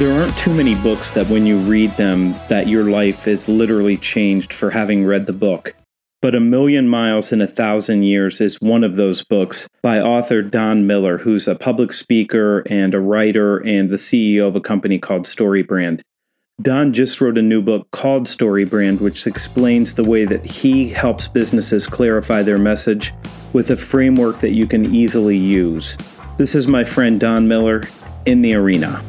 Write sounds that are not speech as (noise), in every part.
There aren't too many books that when you read them that your life is literally changed for having read the book. But A Million Miles in a Thousand Years is one of those books by author Don Miller, who's a public speaker and a writer and the CEO of a company called Storybrand. Don just wrote a new book called Storybrand, which explains the way that he helps businesses clarify their message with a framework that you can easily use. This is my friend Don Miller in the arena.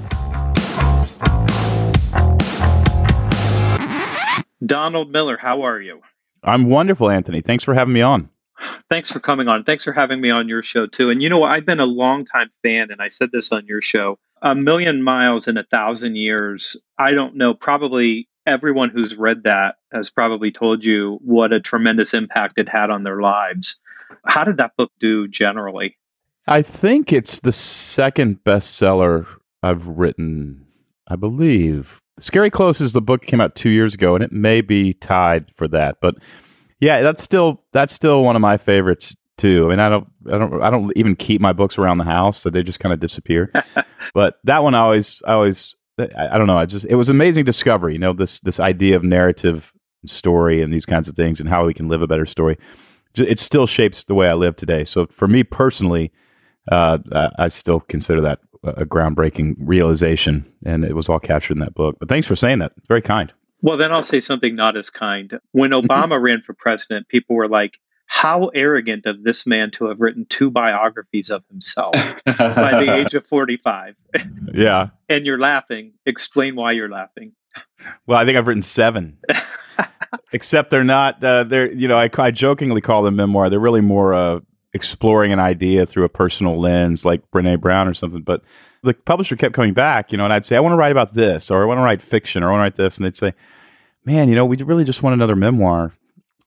Donald Miller, how are you? I'm wonderful, Anthony. Thanks for having me on. Thanks for coming on. Thanks for having me on your show too. And you know what? I've been a longtime fan, and I said this on your show. A million miles in a thousand years. I don't know. Probably everyone who's read that has probably told you what a tremendous impact it had on their lives. How did that book do generally? I think it's the second bestseller I've written, I believe. Scary Close is the book that came out two years ago, and it may be tied for that. But yeah, that's still that's still one of my favorites too. I mean, I don't I don't I don't even keep my books around the house, so they just kind of disappear. (laughs) but that one I always I always I, I don't know. I just it was amazing discovery. You know, this this idea of narrative story and these kinds of things, and how we can live a better story. It still shapes the way I live today. So for me personally, uh, I I still consider that a groundbreaking realization, and it was all captured in that book. But thanks for saying that. It's very kind. Well, then I'll say something not as kind. When Obama ran for president, people were like, how arrogant of this man to have written two biographies of himself by the (laughs) age of 45. Yeah. (laughs) and you're laughing. Explain why you're laughing. Well, I think I've written seven, (laughs) except they're not. Uh, they're you know I, I jokingly call them memoir. They're really more uh, exploring an idea through a personal lens, like Brene Brown or something. But the publisher kept coming back, you know, and I'd say I want to write about this, or I want to write fiction, or I want to write this, and they'd say, "Man, you know, we really just want another memoir."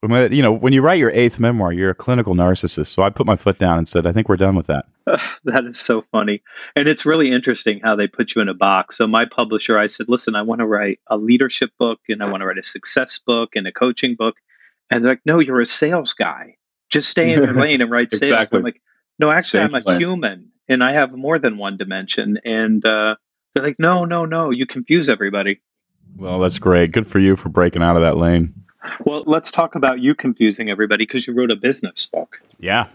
When- You know, when you write your eighth memoir, you're a clinical narcissist. So I put my foot down and said, "I think we're done with that." (laughs) that is so funny. And it's really interesting how they put you in a box. So, my publisher, I said, listen, I want to write a leadership book and I want to write a success book and a coaching book. And they're like, no, you're a sales guy. Just stay in your lane and write (laughs) sales. Exactly. I'm like, no, actually, Stay I'm a your lane. human and I have more than one dimension. And uh, they're like, no, no, no, you confuse everybody. Well, that's great. Good for you for breaking out of that lane. Well, let's talk about you confusing everybody because you wrote a business book, Yeah,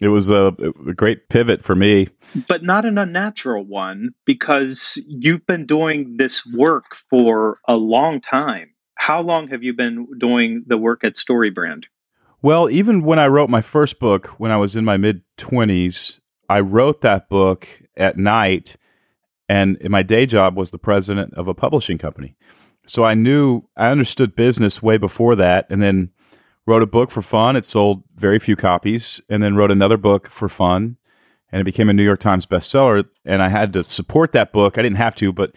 it was a, a great pivot for me. but not an unnatural one because you've been doing this work for a long time. How long have you been doing the work at Storybrand? Well, even when I wrote my first book when I was in my mid 20s, I wrote that book at night, and my day job was the president of a publishing company. So I knew, I understood business way before that, and then wrote a book for fun. It sold very few copies, and then wrote another book for fun, and it became a New York Times bestseller. And I had to support that book. I didn't have to, but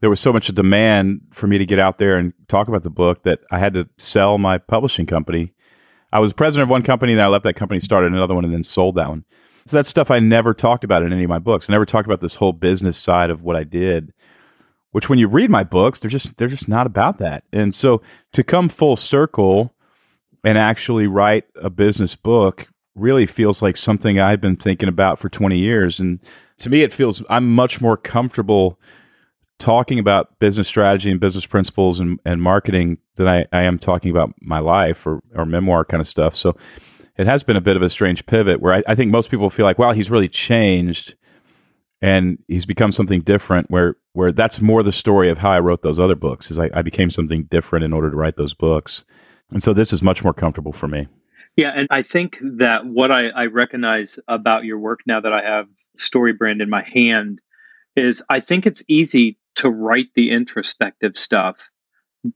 there was so much demand for me to get out there and talk about the book that I had to sell my publishing company. I was president of one company, then I left that company, started another one, and then sold that one. So that's stuff I never talked about in any of my books. I never talked about this whole business side of what I did. Which, when you read my books, they're just they're just not about that. And so to come full circle and actually write a business book really feels like something I've been thinking about for 20 years. And to me, it feels I'm much more comfortable talking about business strategy and business principles and, and marketing than I, I am talking about my life or, or memoir kind of stuff. So it has been a bit of a strange pivot where I, I think most people feel like, wow, he's really changed and he's become something different where where that's more the story of how I wrote those other books is I, I became something different in order to write those books. And so this is much more comfortable for me. Yeah, and I think that what I, I recognize about your work now that I have Storybrand in my hand is I think it's easy to write the introspective stuff,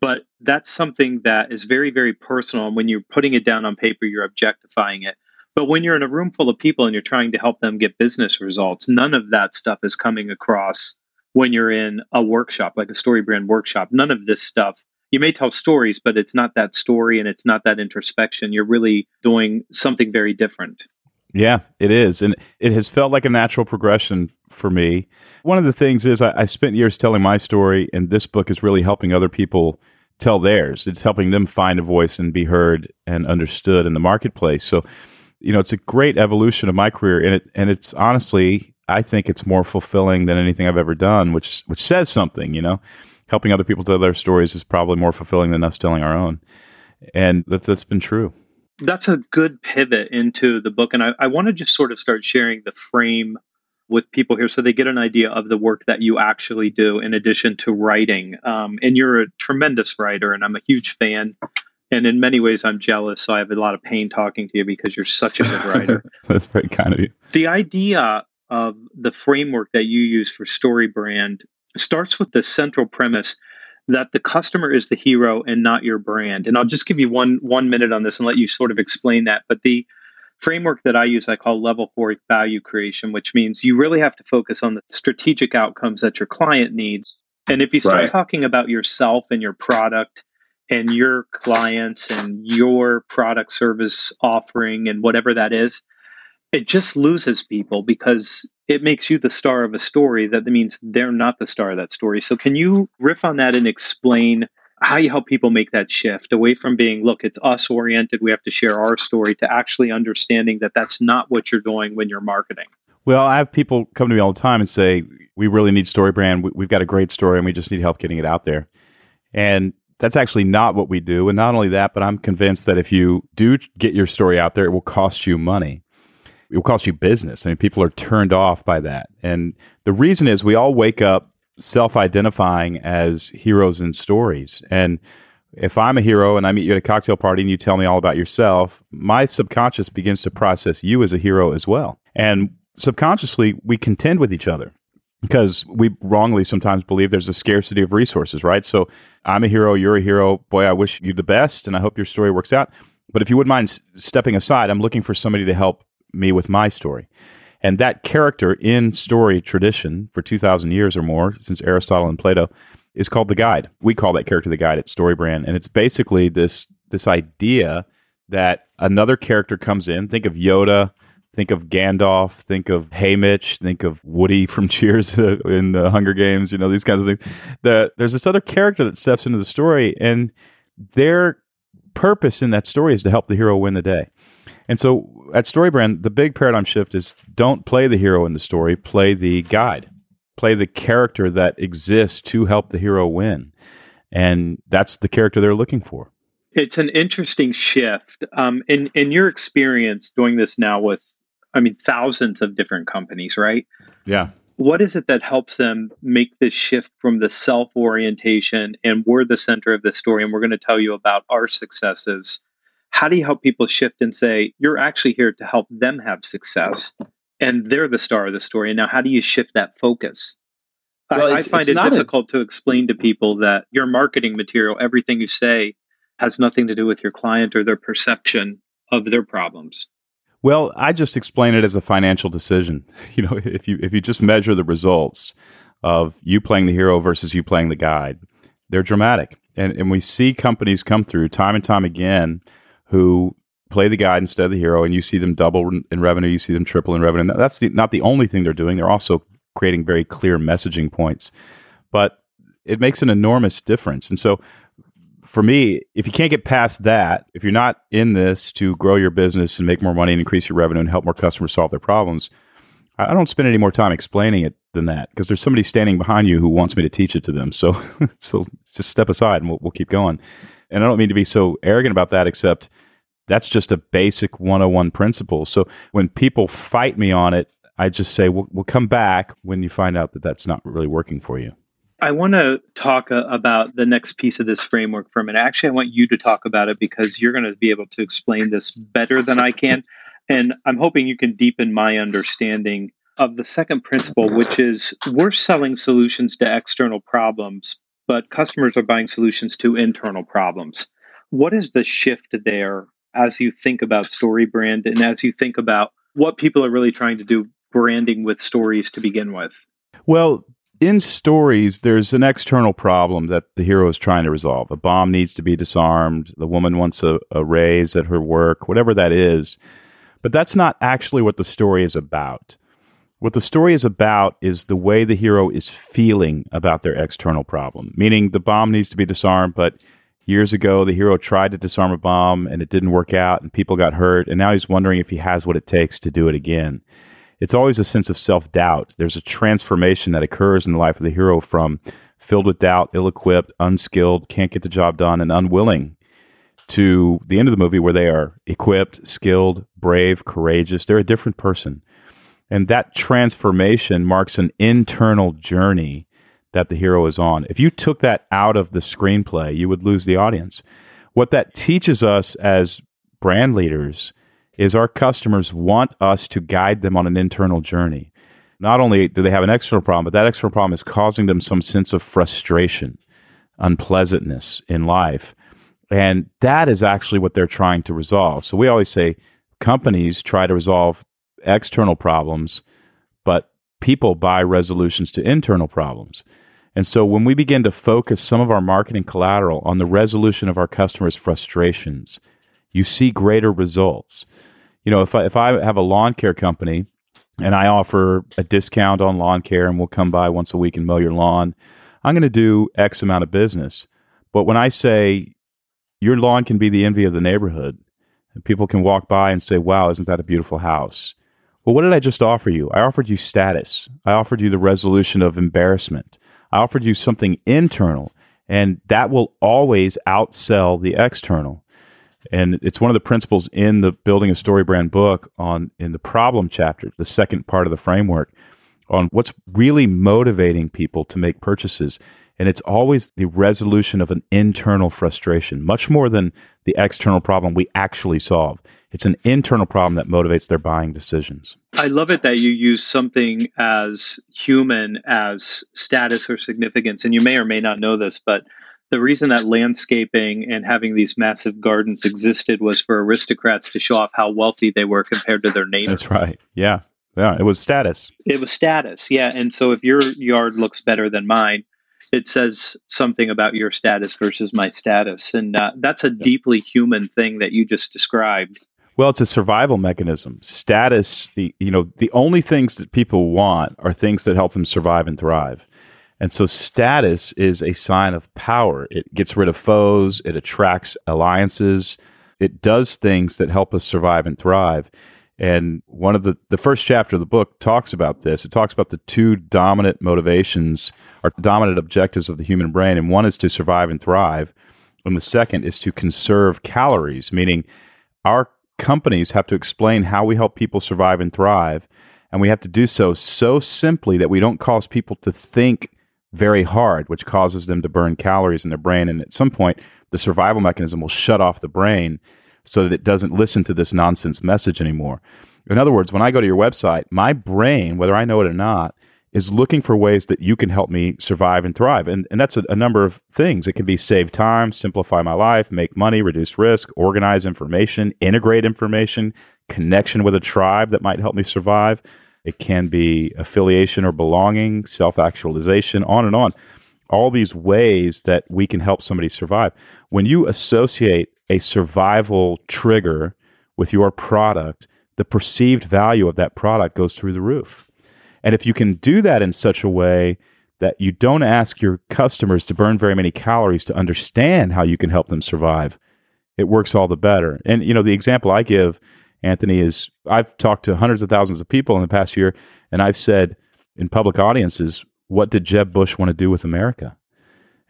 but that's something that is very, very personal. And when you're putting it down on paper, you're objectifying it. But when you're in a room full of people and you're trying to help them get business results, none of that stuff is coming across when you're in a workshop, like a story brand workshop. None of this stuff. You may tell stories, but it's not that story and it's not that introspection. You're really doing something very different. Yeah, it is. And it has felt like a natural progression for me. One of the things is I, I spent years telling my story, and this book is really helping other people tell theirs. It's helping them find a voice and be heard and understood in the marketplace. So, you know, it's a great evolution of my career, and it and it's honestly, I think it's more fulfilling than anything I've ever done, which which says something. You know, helping other people tell their stories is probably more fulfilling than us telling our own, and that's that's been true that's a good pivot into the book. And I, I want to just sort of start sharing the frame with people here so they get an idea of the work that you actually do in addition to writing. Um, and you're a tremendous writer, and I'm a huge fan. And in many ways, I'm jealous. So I have a lot of pain talking to you because you're such a good writer. (laughs) That's very kind of you. The idea of the framework that you use for Story Brand starts with the central premise that the customer is the hero and not your brand. And I'll just give you one one minute on this and let you sort of explain that. But the framework that I use I call level 4 value creation, which means you really have to focus on the strategic outcomes that your client needs. And if you start Right. talking about yourself and your product and your clients and your product service offering and whatever that is, it just loses people because it makes you the star of a story that means they're not the star of that story so can you riff on that and explain how you help people make that shift away from being look it's us oriented we have to share our story to actually understanding that that's not what you're doing when you're marketing Well, I have people come to me all the time and say, "We really need story brand. We, we've got a great story, and we just need help getting it out there." And that's actually not what we do. And not only that, but I'm convinced that if you do get your story out there, it will cost you money. It will cost you business. I mean, people are turned off by that. And the reason is we all wake up self identifying as heroes in stories. And if I'm a hero and I meet you at a cocktail party and you tell me all about yourself, my subconscious begins to process you as a hero as well. And subconsciously, we contend with each other because we wrongly sometimes believe there's a scarcity of resources, right? So I'm a hero, you're a hero. Boy, I wish you the best and I hope your story works out. But if you wouldn't mind stepping aside, I'm looking for somebody to help me with my story. And that character in story tradition for 2,000 years or more, since Aristotle and Plato, is called the guide. We call that character the guide at Storybrand. And it's basically this, this idea that another character comes in. Think of Yoda, think of Gandalf, think of Haymitch, think of Woody from (laughs) Cheers in the Hunger Games, you know, these kinds of things. The, there's this other character that steps into the story, and their purpose in that story is to help the hero win the day. And so at Storybrand, the big paradigm shift is don't play the hero in the story, play the guide, play the character that exists to help the hero win. And that's the character they're looking for. it's an interesting shift um, in in your experience doing this now with i mean thousands of different companies right Yeah. what is it that helps them make this shift from the self orientation and we're the center of the story and we're going to tell you about our successes how do you help people shift and say you're actually here to help them have success and they're the star of the story and now how do you shift that focus Well, I, I find it's it not a- difficult to explain to people that your marketing material everything you say has nothing to do with your client or their perception of their problems Well, I just explain it as a financial decision. (laughs) You know, if you if you just measure the results of you playing the hero versus you playing the guide, they're dramatic. And and we see companies come through time and time again who play the guide instead of the hero, and you see them double in- revenue, you see them triple in revenue. That's the, not the only thing they're doing. They're also creating very clear messaging points, but it makes an enormous difference. And so for me, if you can't get past that, if you're not in this to grow your business and make more money and increase your revenue and help more customers solve their problems, I I don't spend any more time explaining it than that because there's somebody standing behind you who wants me to teach it to them. So, (laughs) so just step aside and we'll, we'll keep going. And I don't mean to be so arrogant about that, except that's just a basic 101 principle. So when people fight me on it, I just say, we'll, we'll come back when you find out that that's not really working for you. I want to talk uh, about the next piece of this framework for a minute. Actually, I want you to talk about it because you're going to be able to explain this better than I can. And I'm hoping you can deepen my understanding of the second principle, which is we're selling solutions to external problems, but customers are buying solutions to internal problems. What is the shift there as you think about story brand and as you think about what people are really trying to do branding with stories to begin with? Well, in stories, there's an external problem that the hero is trying to resolve. A bomb needs to be disarmed. The woman wants a, a raise at her work, whatever that is. But that's not actually what the story is about. What the story is about is the way the hero is feeling about their external problem, meaning the bomb needs to be disarmed, but years ago the hero tried to disarm a bomb and it didn't work out and people got hurt, and now he's wondering if he has what it takes to do it again. It's always a sense of self doubt. There's a transformation that occurs in the life of the hero from filled with doubt, ill equipped, unskilled, can't get the job done, and unwilling to the end of the movie where they are equipped, skilled, brave, courageous. They're a different person. And that transformation marks an internal journey that the hero is on. If you took that out of the screenplay, you would lose the audience. What that teaches us as brand leaders is our customers want us to guide them on an internal journey. Not only do they have an external problem, but that external problem is causing them some sense of frustration, unpleasantness in life. And that is actually what they're trying to resolve. So we always say companies try to resolve external problems, but people buy resolutions to internal problems. And so when we begin to focus some of our marketing collateral on the resolution of our customers' frustrations, you see greater results. You know, if I, if I have a lawn care company and I offer a discount on lawn care and we'll come by once a week and mow your lawn, I'm going to do X amount of business. But when I say your lawn can be the envy of the neighborhood, and people can walk by and say, wow, isn't that a beautiful house? Well, what did I just offer you? I offered you status. I offered you the resolution of embarrassment. I offered you something internal, and that will always outsell the external. And it's one of the principles in the Building a Story Brand book on in the problem chapter, the second part of the framework, on what's really motivating people to make purchases. And it's always the resolution of an internal frustration, much more than the external problem we actually solve. It's an internal problem that motivates their buying decisions. I love it that you use something as human as status or significance. And you may or may not know this, but the reason that landscaping and having these massive gardens existed was for aristocrats to show off how wealthy they were compared to their neighbors. That's right. Yeah. Yeah. It was status. It was status, yeah. And so if your yard looks better than mine, it says something about your status versus my status. And uh, that's a deeply human thing that you just described. Well, it's a survival mechanism. Status, the- you know, the only things that people want are things that help them survive and thrive. And so status is a sign of power. It gets rid of foes, it attracts alliances, it does things that help us survive and thrive. And one of the the first chapter of the book talks about this. It talks about the two dominant motivations or dominant objectives of the human brain, and one is to survive and thrive, and the second is to conserve calories, meaning our companies have to explain how we help people survive and thrive, and we have to do so so simply that we don't cause people to think very hard, which causes them to burn calories in their brain. And at some point, the survival mechanism will shut off the brain so that it doesn't listen to this nonsense message anymore. In other words, when I go to your website, my brain, whether I know it or not, is looking for ways that you can help me survive and thrive. And, and that's a, a number of things. It can be save time, simplify my life, make money, reduce risk, organize information, integrate information, connection with a tribe that might help me survive. It can be affiliation or belonging, self actualization, on and on. All these ways that we can help somebody survive. When you associate a survival trigger with your product, the perceived value of that product goes through the roof. And if you can do that in such a way that you don't ask your customers to burn very many calories to understand how you can help them survive, it works all the better. And you know, the example I give, Anthony, is I've talked to hundreds of thousands of people in the past year, and I've said in public audiences, what did Jeb Bush want to do with America?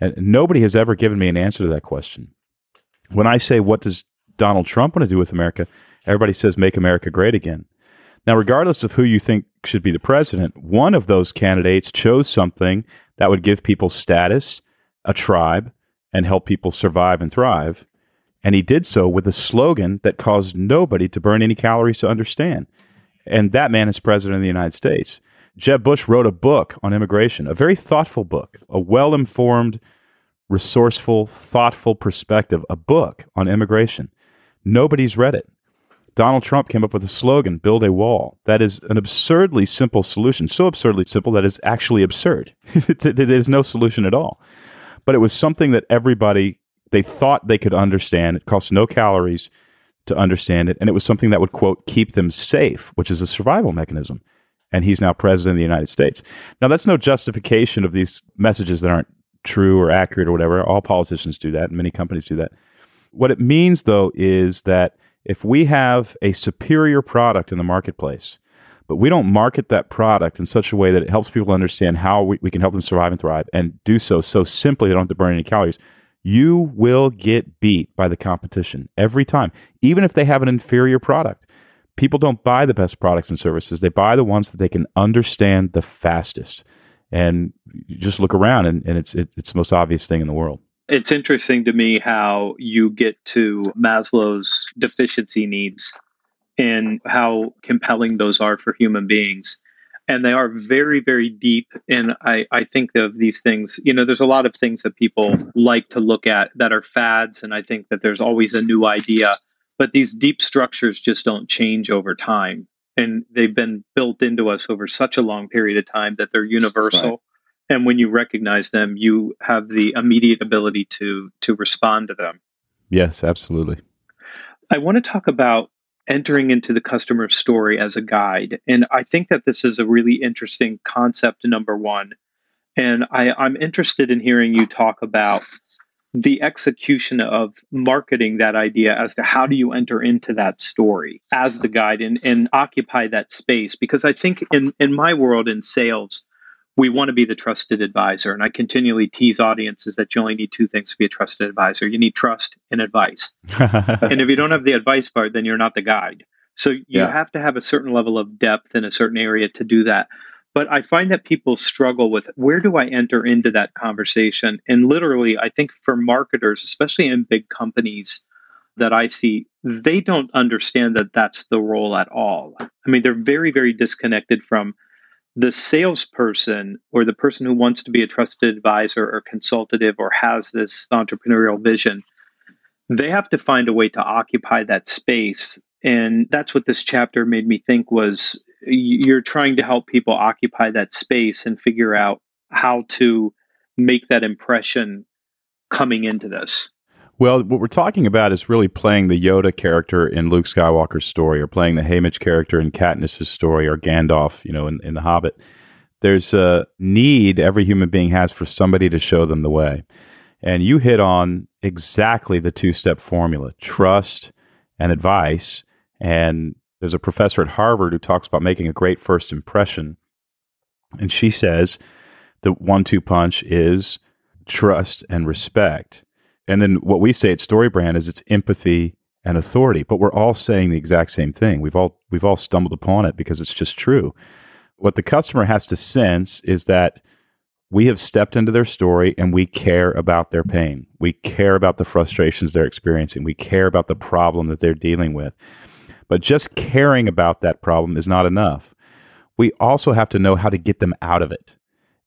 And nobody has ever given me an answer to that question. When I say, what does Donald Trump want to do with America? Everybody says, make America great again. Now, regardless of who you think should be the president, one of those candidates chose something that would give people status, a tribe, and help people survive and thrive. And he did so with a slogan that caused nobody to burn any calories to understand. And that man is president of the United States. Jeb Bush wrote a book on immigration, a very thoughtful book, a well informed, resourceful, thoughtful perspective, a book on immigration. Nobody's read it. Donald Trump came up with a slogan, build a wall. That is an absurdly simple solution. So absurdly simple that it's actually absurd. (laughs) There's no solution at all. But it was something that everybody, they thought they could understand. It cost no calories to understand it. And it was something that would, quote, keep them safe, which is a survival mechanism. And he's now president of the United States. Now, that's no justification of these messages that aren't true or accurate or whatever. All politicians do that, and many companies do that. What it means, though, is that if we have a superior product in the marketplace, but we don't market that product in such a way that it helps people understand how we, we can help them survive and thrive and do so so simply they don't have to burn any calories, you will get beat by the competition every time, even if they have an inferior product. People don't buy the best products and services, they buy the ones that they can understand the fastest. And just look around, and, and it's, it, it's the most obvious thing in the world. It's interesting to me how you get to Maslow's deficiency needs and how compelling those are for human beings. And they are very, very deep. And I, I think of these things, you know, there's a lot of things that people like to look at that are fads. And I think that there's always a new idea. But these deep structures just don't change over time. And they've been built into us over such a long period of time that they're universal. Right. And when you recognize them, you have the immediate ability to to respond to them. Yes, absolutely. I want to talk about entering into the customer story as a guide. And I think that this is a really interesting concept, number one. And I, I'm interested in hearing you talk about the execution of marketing that idea as to how do you enter into that story as the guide and, and occupy that space. Because I think in, in my world in sales, we want to be the trusted advisor. And I continually tease audiences that you only need two things to be a trusted advisor you need trust and advice. (laughs) and if you don't have the advice part, then you're not the guide. So you Yeah. have to have a certain level of depth in a certain area to do that. But I find that people struggle with where do I enter into that conversation? And literally, I think for marketers, especially in big companies that I see, they don't understand that that's the role at all. I mean, they're very, very disconnected from the salesperson or the person who wants to be a trusted advisor or consultative or has this entrepreneurial vision. They have to find a way to occupy that space. And that's what this chapter made me think was you're trying to help people occupy that space and figure out how to make that impression coming into this. Well, what we're talking about is really playing the Yoda character in Luke Skywalker's story, or playing the Haymitch character in Katniss' story, or Gandalf, you know, in, in The Hobbit. There's a need every human being has for somebody to show them the way. And you hit on exactly the two step formula trust and advice. And there's a professor at Harvard who talks about making a great first impression. And she says the one two punch is trust and respect. And then what we say at StoryBrand is it's empathy and authority, but we're all saying the exact same thing. We've all we've all stumbled upon it because it's just true. What the customer has to sense is that we have stepped into their story and we care about their pain. We care about the frustrations they're experiencing. We care about the problem that they're dealing with. But just caring about that problem is not enough. We also have to know how to get them out of it.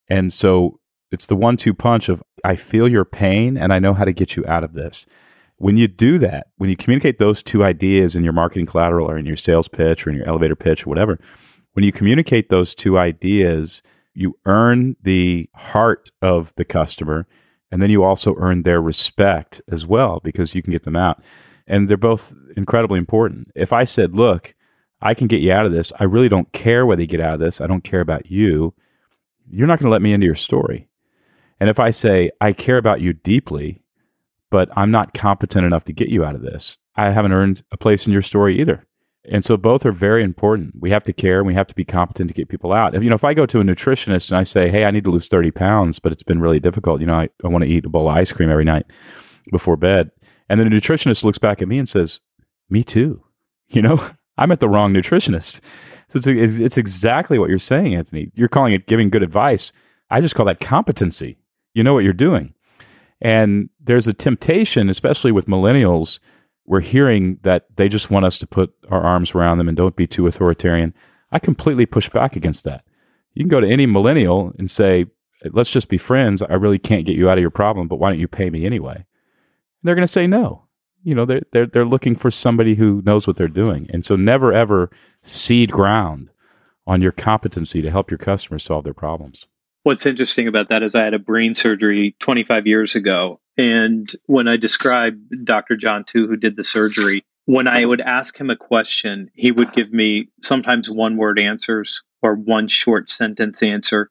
And so it's the one two punch of I feel your pain and I know how to get you out of this. When you do that, when you communicate those two ideas in your marketing collateral or in your sales pitch or in your elevator pitch or whatever, when you communicate those two ideas, you earn the heart of the customer and then you also earn their respect as well because you can get them out. And they're both incredibly important. If I said, Look, I can get you out of this, I really don't care whether you get out of this, I don't care about you, you're not going to let me into your story. And if I say, I care about you deeply, but I'm not competent enough to get you out of this, I haven't earned a place in your story either. And so both are very important. We have to care and we have to be competent to get people out. If, you know, if I go to a nutritionist and I say, Hey, I need to lose 30 pounds, but it's been really difficult. You know, I, I want to eat a bowl of ice cream every night before bed. And the nutritionist looks back at me and says, Me too. You know, (laughs) I'm at the wrong nutritionist. So it's, it's, it's exactly what you're saying, Anthony. You're calling it giving good advice. I just call that competency. You know what you're doing. And there's a temptation, especially with millennials, we're hearing that they just want us to put our arms around them and don't be too authoritarian. I completely push back against that. You can go to any millennial and say, let's just be friends. I really can't get you out of your problem, but why don't you pay me anyway? And they're going to say no. You know, they're, they're, they're looking for somebody who knows what they're doing. And so never ever cede ground on your competency to help your customers solve their problems. What's interesting about that is I had a brain surgery 25 years ago. And when I described Dr. John Tu, who did the surgery, when I would ask him a question, he would give me sometimes one word answers or one short sentence answer.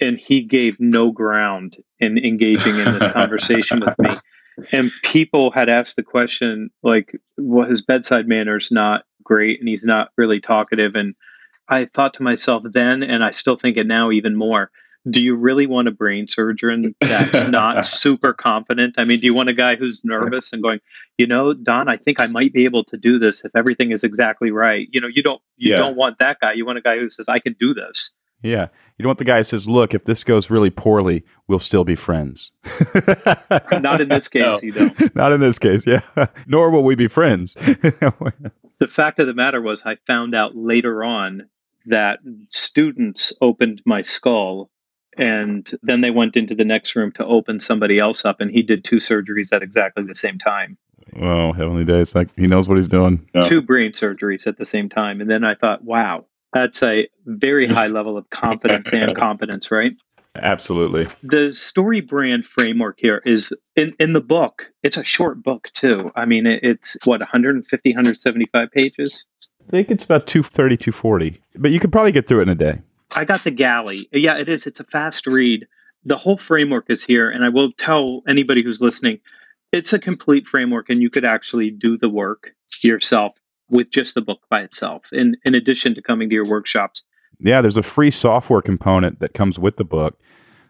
And he gave no ground in engaging in this (laughs) conversation with me. And people had asked the question, like, well, his bedside manner's not great and he's not really talkative. And I thought to myself then, and I still think it now even more do you really want a brain surgeon that's (laughs) not super confident? I mean, do you want a guy who's nervous and going, you know, Don, I think I might be able to do this if everything is exactly right. You know, you don't you Yeah. don't want that guy. You want a guy who says, I can do this. Yeah. You don't want the guy who says, look, if this goes really poorly, we'll still be friends. (laughs) Not in this (laughs) case, No. you don't. Not in this case, yeah. (laughs) Nor will we be friends. The fact of the matter was I found out later on that students opened my skull and then they went into the next room to open somebody else up and he did two surgeries at exactly the same time. oh heavenly days. Like he knows what he's doing. two brain surgeries at the same time. And then I thought, wow, that's a very high level of confidence and (laughs) competence, right? Absolutely. The story brand framework here is in, in the book. It's a short book, too. I mean, it, it's what, 150, 175 pages? I think it's about 230, 240. But you could probably get through it in a day. I got the galley. Yeah, it is. It's a fast read. The whole framework is here. And I will tell anybody who's listening, it's a complete framework, and you could actually do the work yourself with just the book by itself, in, in addition to coming to your workshops. Yeah, there's a free software component that comes with the book.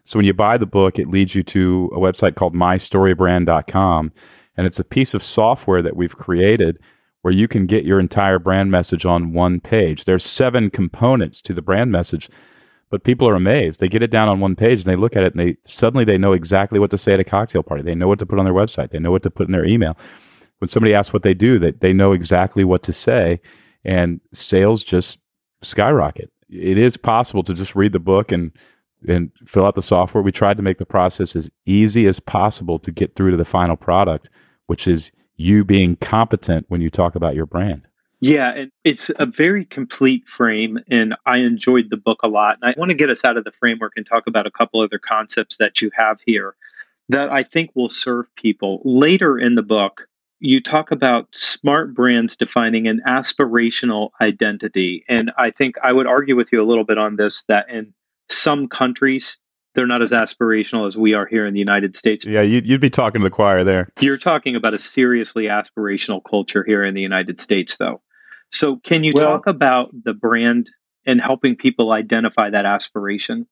So when you buy the book, it leads you to a website called mystorybrand.com. And it's a piece of software that we've created where you can get your entire brand message on one page. There's seven components to the brand message, but people are amazed. They get it down on one page and they look at it and they suddenly they know exactly what to say at a cocktail party. They know what to put on their website. They know what to put in their email. When somebody asks what they do, they, they know exactly what to say and sales just skyrocket. It is possible to just read the book and and fill out the software. We tried to make the process as easy as possible to get through to the final product, which is you being competent when you talk about your brand. Yeah, and it's a very complete frame, and I enjoyed the book a lot. And I want to get us out of the framework and talk about a couple other concepts that you have here that I think will serve people. Later in the book, you talk about smart brands defining an aspirational identity. And I think I would argue with you a little bit on this that in some countries, they're not as aspirational as we are here in the United States. Yeah, you'd, you'd be talking to the choir there. You're talking about a seriously aspirational culture here in the United States, though. So, can you Well- talk about the brand and helping people identify that aspiration?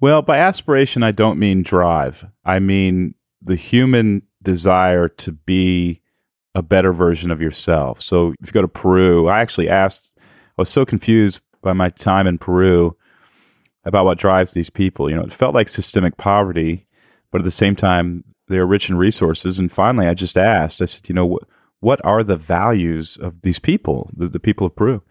Well, by aspiration, I don't mean drive. I mean the human desire to be a better version of yourself. So if you go to Peru, I actually asked, I was so confused by my time in Peru about what drives these people. You know, it felt like systemic poverty, but at the same time, they're rich in resources. And finally, I just asked, I said, you know, what, what are the values of these people, the, the people of Peru?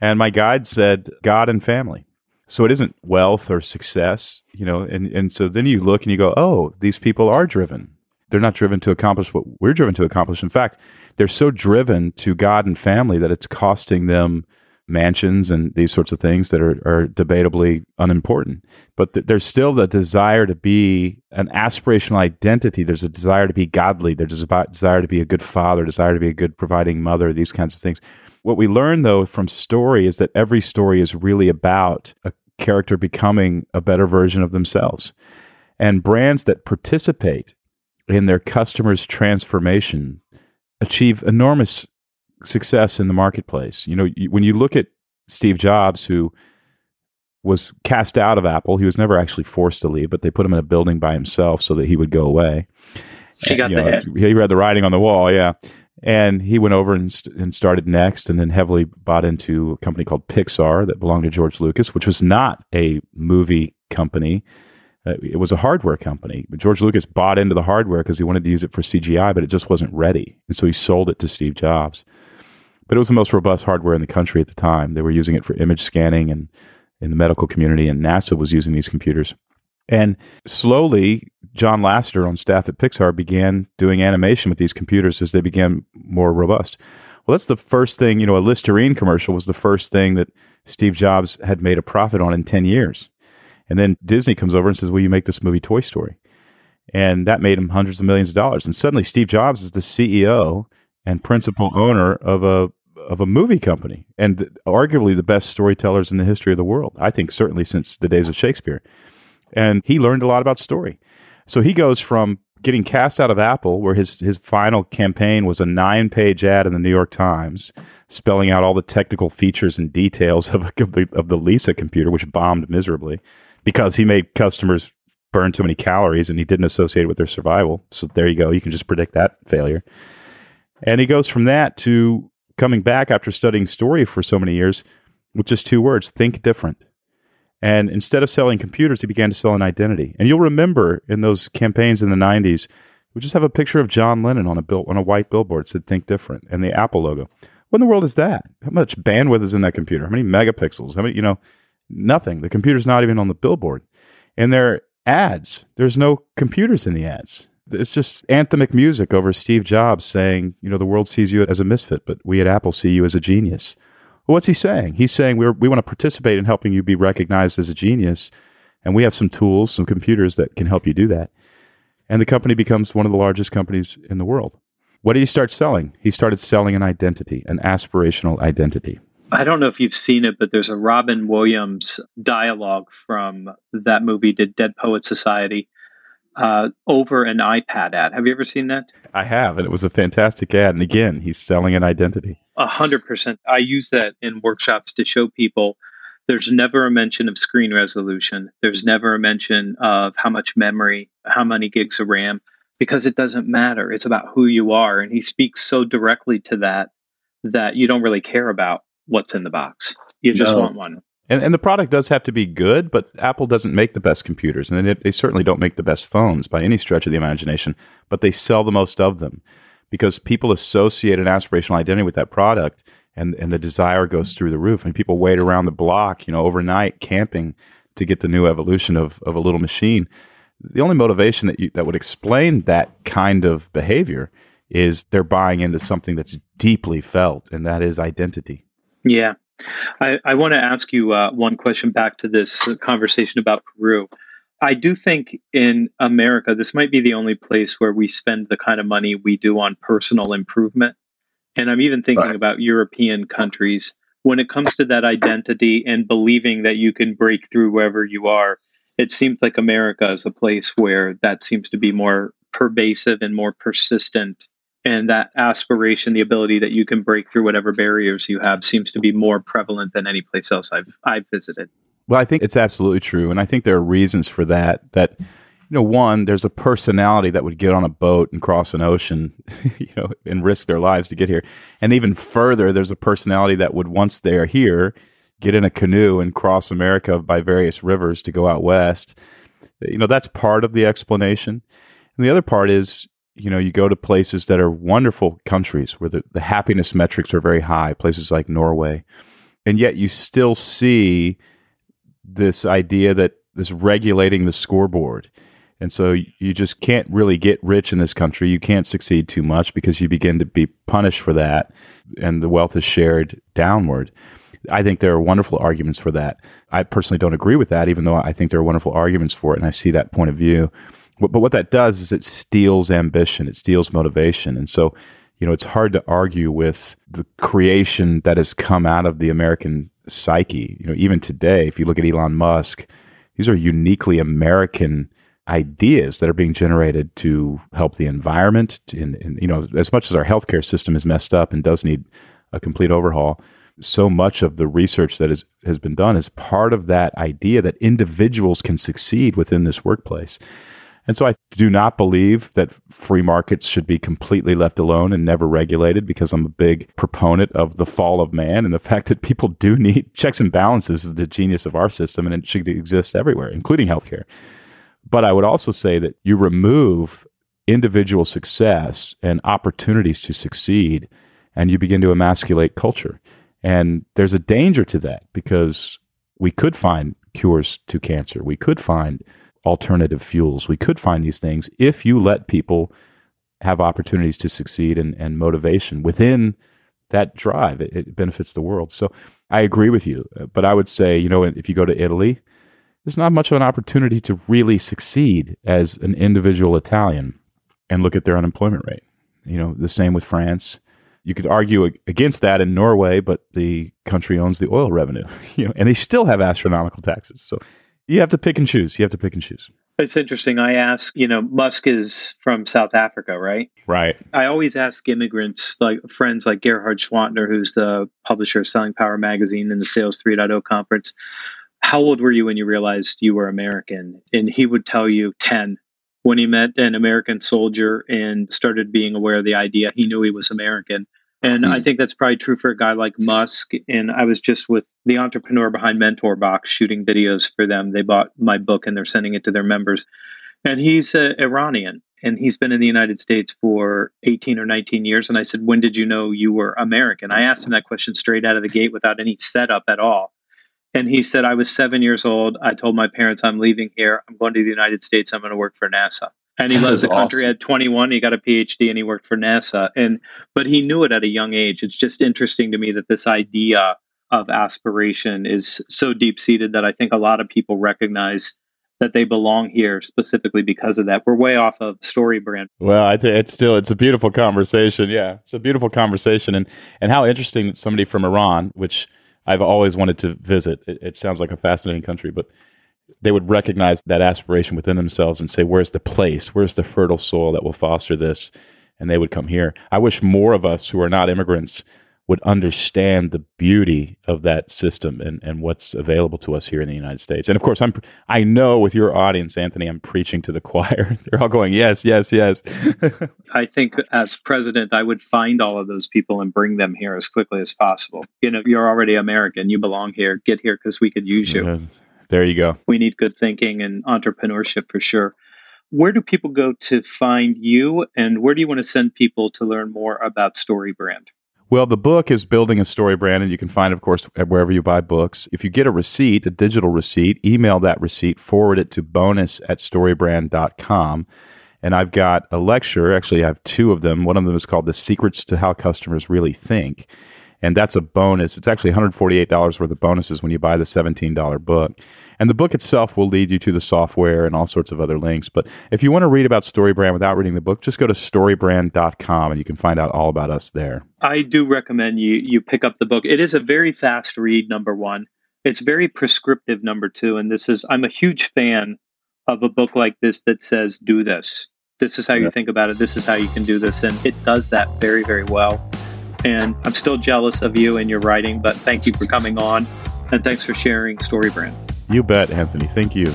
And my guide said, God and family. So it isn't wealth or success, you know, and, and so then you look and you go, oh, these people are driven. They're not driven to accomplish what we're driven to accomplish. In fact, they're so driven to God and family that it's costing them mansions and these sorts of things that are, are debatably unimportant. But th- there's still the desire to be an aspirational identity. There's a desire to be godly. There's a desire to be a good father, desire to be a good providing mother, these kinds of things. What we learn though from story is that every story is really about a character becoming a better version of themselves. And brands that participate in their customers' transformation achieve enormous success in the marketplace. You know, you- when you look at Steve Jobs, who was cast out of Apple, he was never actually forced to leave, but they put him in a building by himself so that he would go away. He got the know. He read the writing on the wall, yeah. And he went over and, st- and started Next, and then heavily bought into a company called Pixar that belonged to George Lucas, which was not a movie company. Uh, it was a hardware company. But George Lucas bought into the hardware because he wanted to use it for CGI, but it just wasn't ready. And so he sold it to Steve Jobs. but it was the most robust hardware in the country at the time. They were using it for image scanning and in the medical community, and NASA was using these computers. And slowly, John Lasseter on staff at Pixar began doing animation with these computers as they became more robust. Well, that's the first thing, you know, a Listerine commercial was the first thing that Steve Jobs had made a profit on in 10 years. And then Disney comes over and says, Will you make this movie Toy Story? And that made him hundreds of millions of dollars. And suddenly Steve Jobs is the CEO and principal owner of a of a movie company and arguably the best storytellers in the history of the world. I think certainly since the days of Shakespeare. And he learned a lot about story. So he goes from getting cast out of Apple, where his his final campaign was a nine page ad in the New York Times, spelling out all the technical features and details of, of the of the Lisa computer, which bombed miserably because he made customers burn too many calories and he didn't associate it with their survival. So there you go. You can just predict that failure. And he goes from that to coming back after studying story for so many years with just two words think different. And instead of selling computers, he began to sell an identity. And you'll remember in those campaigns in the 90s, we just have a picture of John Lennon on a bill, on a white billboard said think different and the Apple logo. What in the world is that? How much bandwidth is in that computer? How many megapixels? How many, you know, nothing. The computer's not even on the billboard. And their ads, there's no computers in the ads. It's just anthemic music over Steve Jobs saying, you know, the world sees you as a misfit, but we at Apple see you as a genius. Well, what's he saying? He's saying we we want to participate in helping you be recognized as a genius, and we have some tools, some computers that can help you do that. And the company becomes one of the largest companies in the world. What did he start selling? He started selling an identity, an aspirational identity. I don't know if you've seen it, but there's a Robin Williams dialogue from that movie, Did Dead Poet Society, uh, over an iPad ad. Have you ever seen that? I have, and it was a fantastic ad. And again, he's selling an identity. A hundred percent. I use that in workshops to show people there's never a mention of screen resolution. There's never a mention of how much memory, how many gigs of RAM, because it doesn't matter. It's about who you are. And he speaks so directly to that that you don't really care about what's in the box. You just No. want one. And, and the product does have to be good, but Apple doesn't make the best computers, and they, they certainly don't make the best phones by any stretch of the imagination. But they sell the most of them because people associate an aspirational identity with that product, and and the desire goes through the roof. And people wait around the block, you know, overnight camping to get the new evolution of of a little machine. The only motivation that you, that would explain that kind of behavior is they're buying into something that's deeply felt, and that is identity. Yeah. I, I want to ask you uh, one question back to this conversation about Peru. I do think in America, this might be the only place where we spend the kind of money we do on personal improvement. And I'm even thinking Right. about European countries when it comes to that identity and believing that you can break through wherever you are. It seems like America is a place where that seems to be more pervasive and more persistent and that aspiration, the ability that you can break through whatever barriers you have, seems to be more prevalent than any place else I've I've visited. Well, I think it's absolutely true, and I think there are reasons for that. That you know, one, there's a personality that would get on a boat and cross an ocean, (laughs) you know, and risk their lives to get here, and even further, there's a personality that would once they're here, get in a canoe and cross America by various rivers to go out west. You know, that's part of the explanation, and the other part is. You know, you go to places that are wonderful countries where the, the happiness metrics are very high, places like Norway, and yet you still see this idea that this regulating the scoreboard. And so you just can't really get rich in this country. You can't succeed too much because you begin to be punished for that and the wealth is shared downward. I think there are wonderful arguments for that. I personally don't agree with that, even though I think there are wonderful arguments for it and I see that point of view. But, what that does is it steals ambition, it steals motivation. And so, you know, it's hard to argue with the creation that has come out of the American psyche. You know, even today, if you look at Elon Musk, these are uniquely American ideas that are being generated to help the environment. And, in you know, as much as our healthcare system is messed up and does need a complete overhaul, so much of the research that is, has been done is part of that idea that individuals can succeed within this workplace. And so I do not believe that free markets should be completely left alone and never regulated because I'm a big proponent of the fall of man and the (laughs) fact that people do need checks and balances is the genius of our system and it should exist everywhere, including healthcare. But I would also say that you remove individual success and opportunities to succeed and you begin to emasculate culture. And there's a danger to that because we could find cures to cancer. We could find alternative fuels. We could find these things if you let people have opportunities to succeed and, and motivation within that drive. It, it benefits the world. So I agree with you. Uh, but I would say, you know, if you go to Italy, there's not much of an opportunity to really succeed as an individual Italian and look at their unemployment rate. You know, the same with France. You could argue against that in Norway, but the country owns the oil revenue, (laughs) you know, and they still have astronomical taxes. So you have to pick and choose. You have to pick and choose. It's interesting. I ask, you know, Musk is from South Africa, right? Right. I always ask immigrants, like friends like Gerhard Gschwandtner, who's the publisher of Selling Power magazine and the Sales 3.0 conference, how old were you when you realized you were American? And he would tell you 10. When he met an American soldier and started being aware of the idea, he knew he was American. And I think that's probably true for a guy like Musk. And I was just with the entrepreneur behind Mentor Box shooting videos for them. They bought my book and they're sending it to their members. And he's uh, Iranian and he's been in the United States for 18 or 19 years. And I said, When did you know you were American? I asked him that question straight out of the gate without any setup at all. And he said, I was seven years old. I told my parents, I'm leaving here. I'm going to the United States. I'm going to work for NASA. And he That left is the country awesome. at 21. He got a PhD and he worked for NASA. And but he knew it at a young age. It's just interesting to me that this idea of aspiration is so deep seated that I think a lot of people recognize that they belong here specifically because of that. We're way off of story brand. Well, I think it's still it's a beautiful conversation. Yeah, it's a beautiful conversation, and and how interesting that somebody from Iran, which I've always wanted to visit. It, it sounds like a fascinating country, but they would recognize that aspiration within themselves and say, "Where's the place? Where's the fertile soil that will foster this?" And they would come here. I wish more of us who are not immigrants would understand the beauty of that system and, and what's available to us here in the United States. And of course, I'm I know with your audience, Anthony, I'm preaching to the choir. (laughs) They're all going, yes, yes, yes. (laughs) I think as president, I would find all of those people and bring them here as quickly as possible. You know, you're already American. You belong here. Get here because we could use you. Yes. There you go. We need good thinking and entrepreneurship for sure. Where do people go to find you, and where do you want to send people to learn more about Story Brand? Well, the book is Building a Story Brand, and you can find of course, wherever you buy books. If you get a receipt, a digital receipt, email that receipt, forward it to bonus at storybrand.com. And I've got a lecture. Actually, I have two of them. One of them is called The Secrets to How Customers Really Think. And that's a bonus. It's actually $148 worth of bonuses when you buy the $17 book. And the book itself will lead you to the software and all sorts of other links. But if you want to read about StoryBrand without reading the book, just go to storybrand.com and you can find out all about us there. I do recommend you you pick up the book. It is a very fast read. Number one, it's very prescriptive. Number two, and this is I'm a huge fan of a book like this that says do this. This is how you Yeah. think about it. This is how you can do this, and it does that very very well. And I'm still jealous of you and your writing, but thank you for coming on, and thanks for sharing Story Brand. You bet, Anthony. Thank you.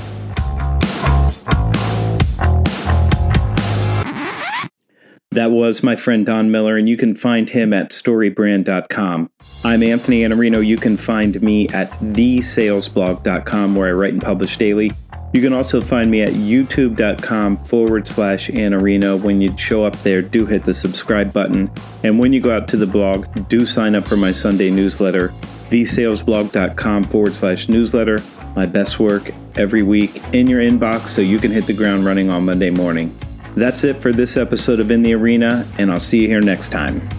That was my friend Don Miller, and you can find him at storybrand.com. I'm Anthony Iannarino. You can find me at thesalesblog.com, where I write and publish daily. You can also find me at youtube.com forward slash Iannarino. When you show up there, do hit the subscribe button. And when you go out to the blog, do sign up for my Sunday newsletter, thesalesblog.com forward slash newsletter. My best work every week in your inbox so you can hit the ground running on Monday morning. That's it for this episode of In the Arena, and I'll see you here next time.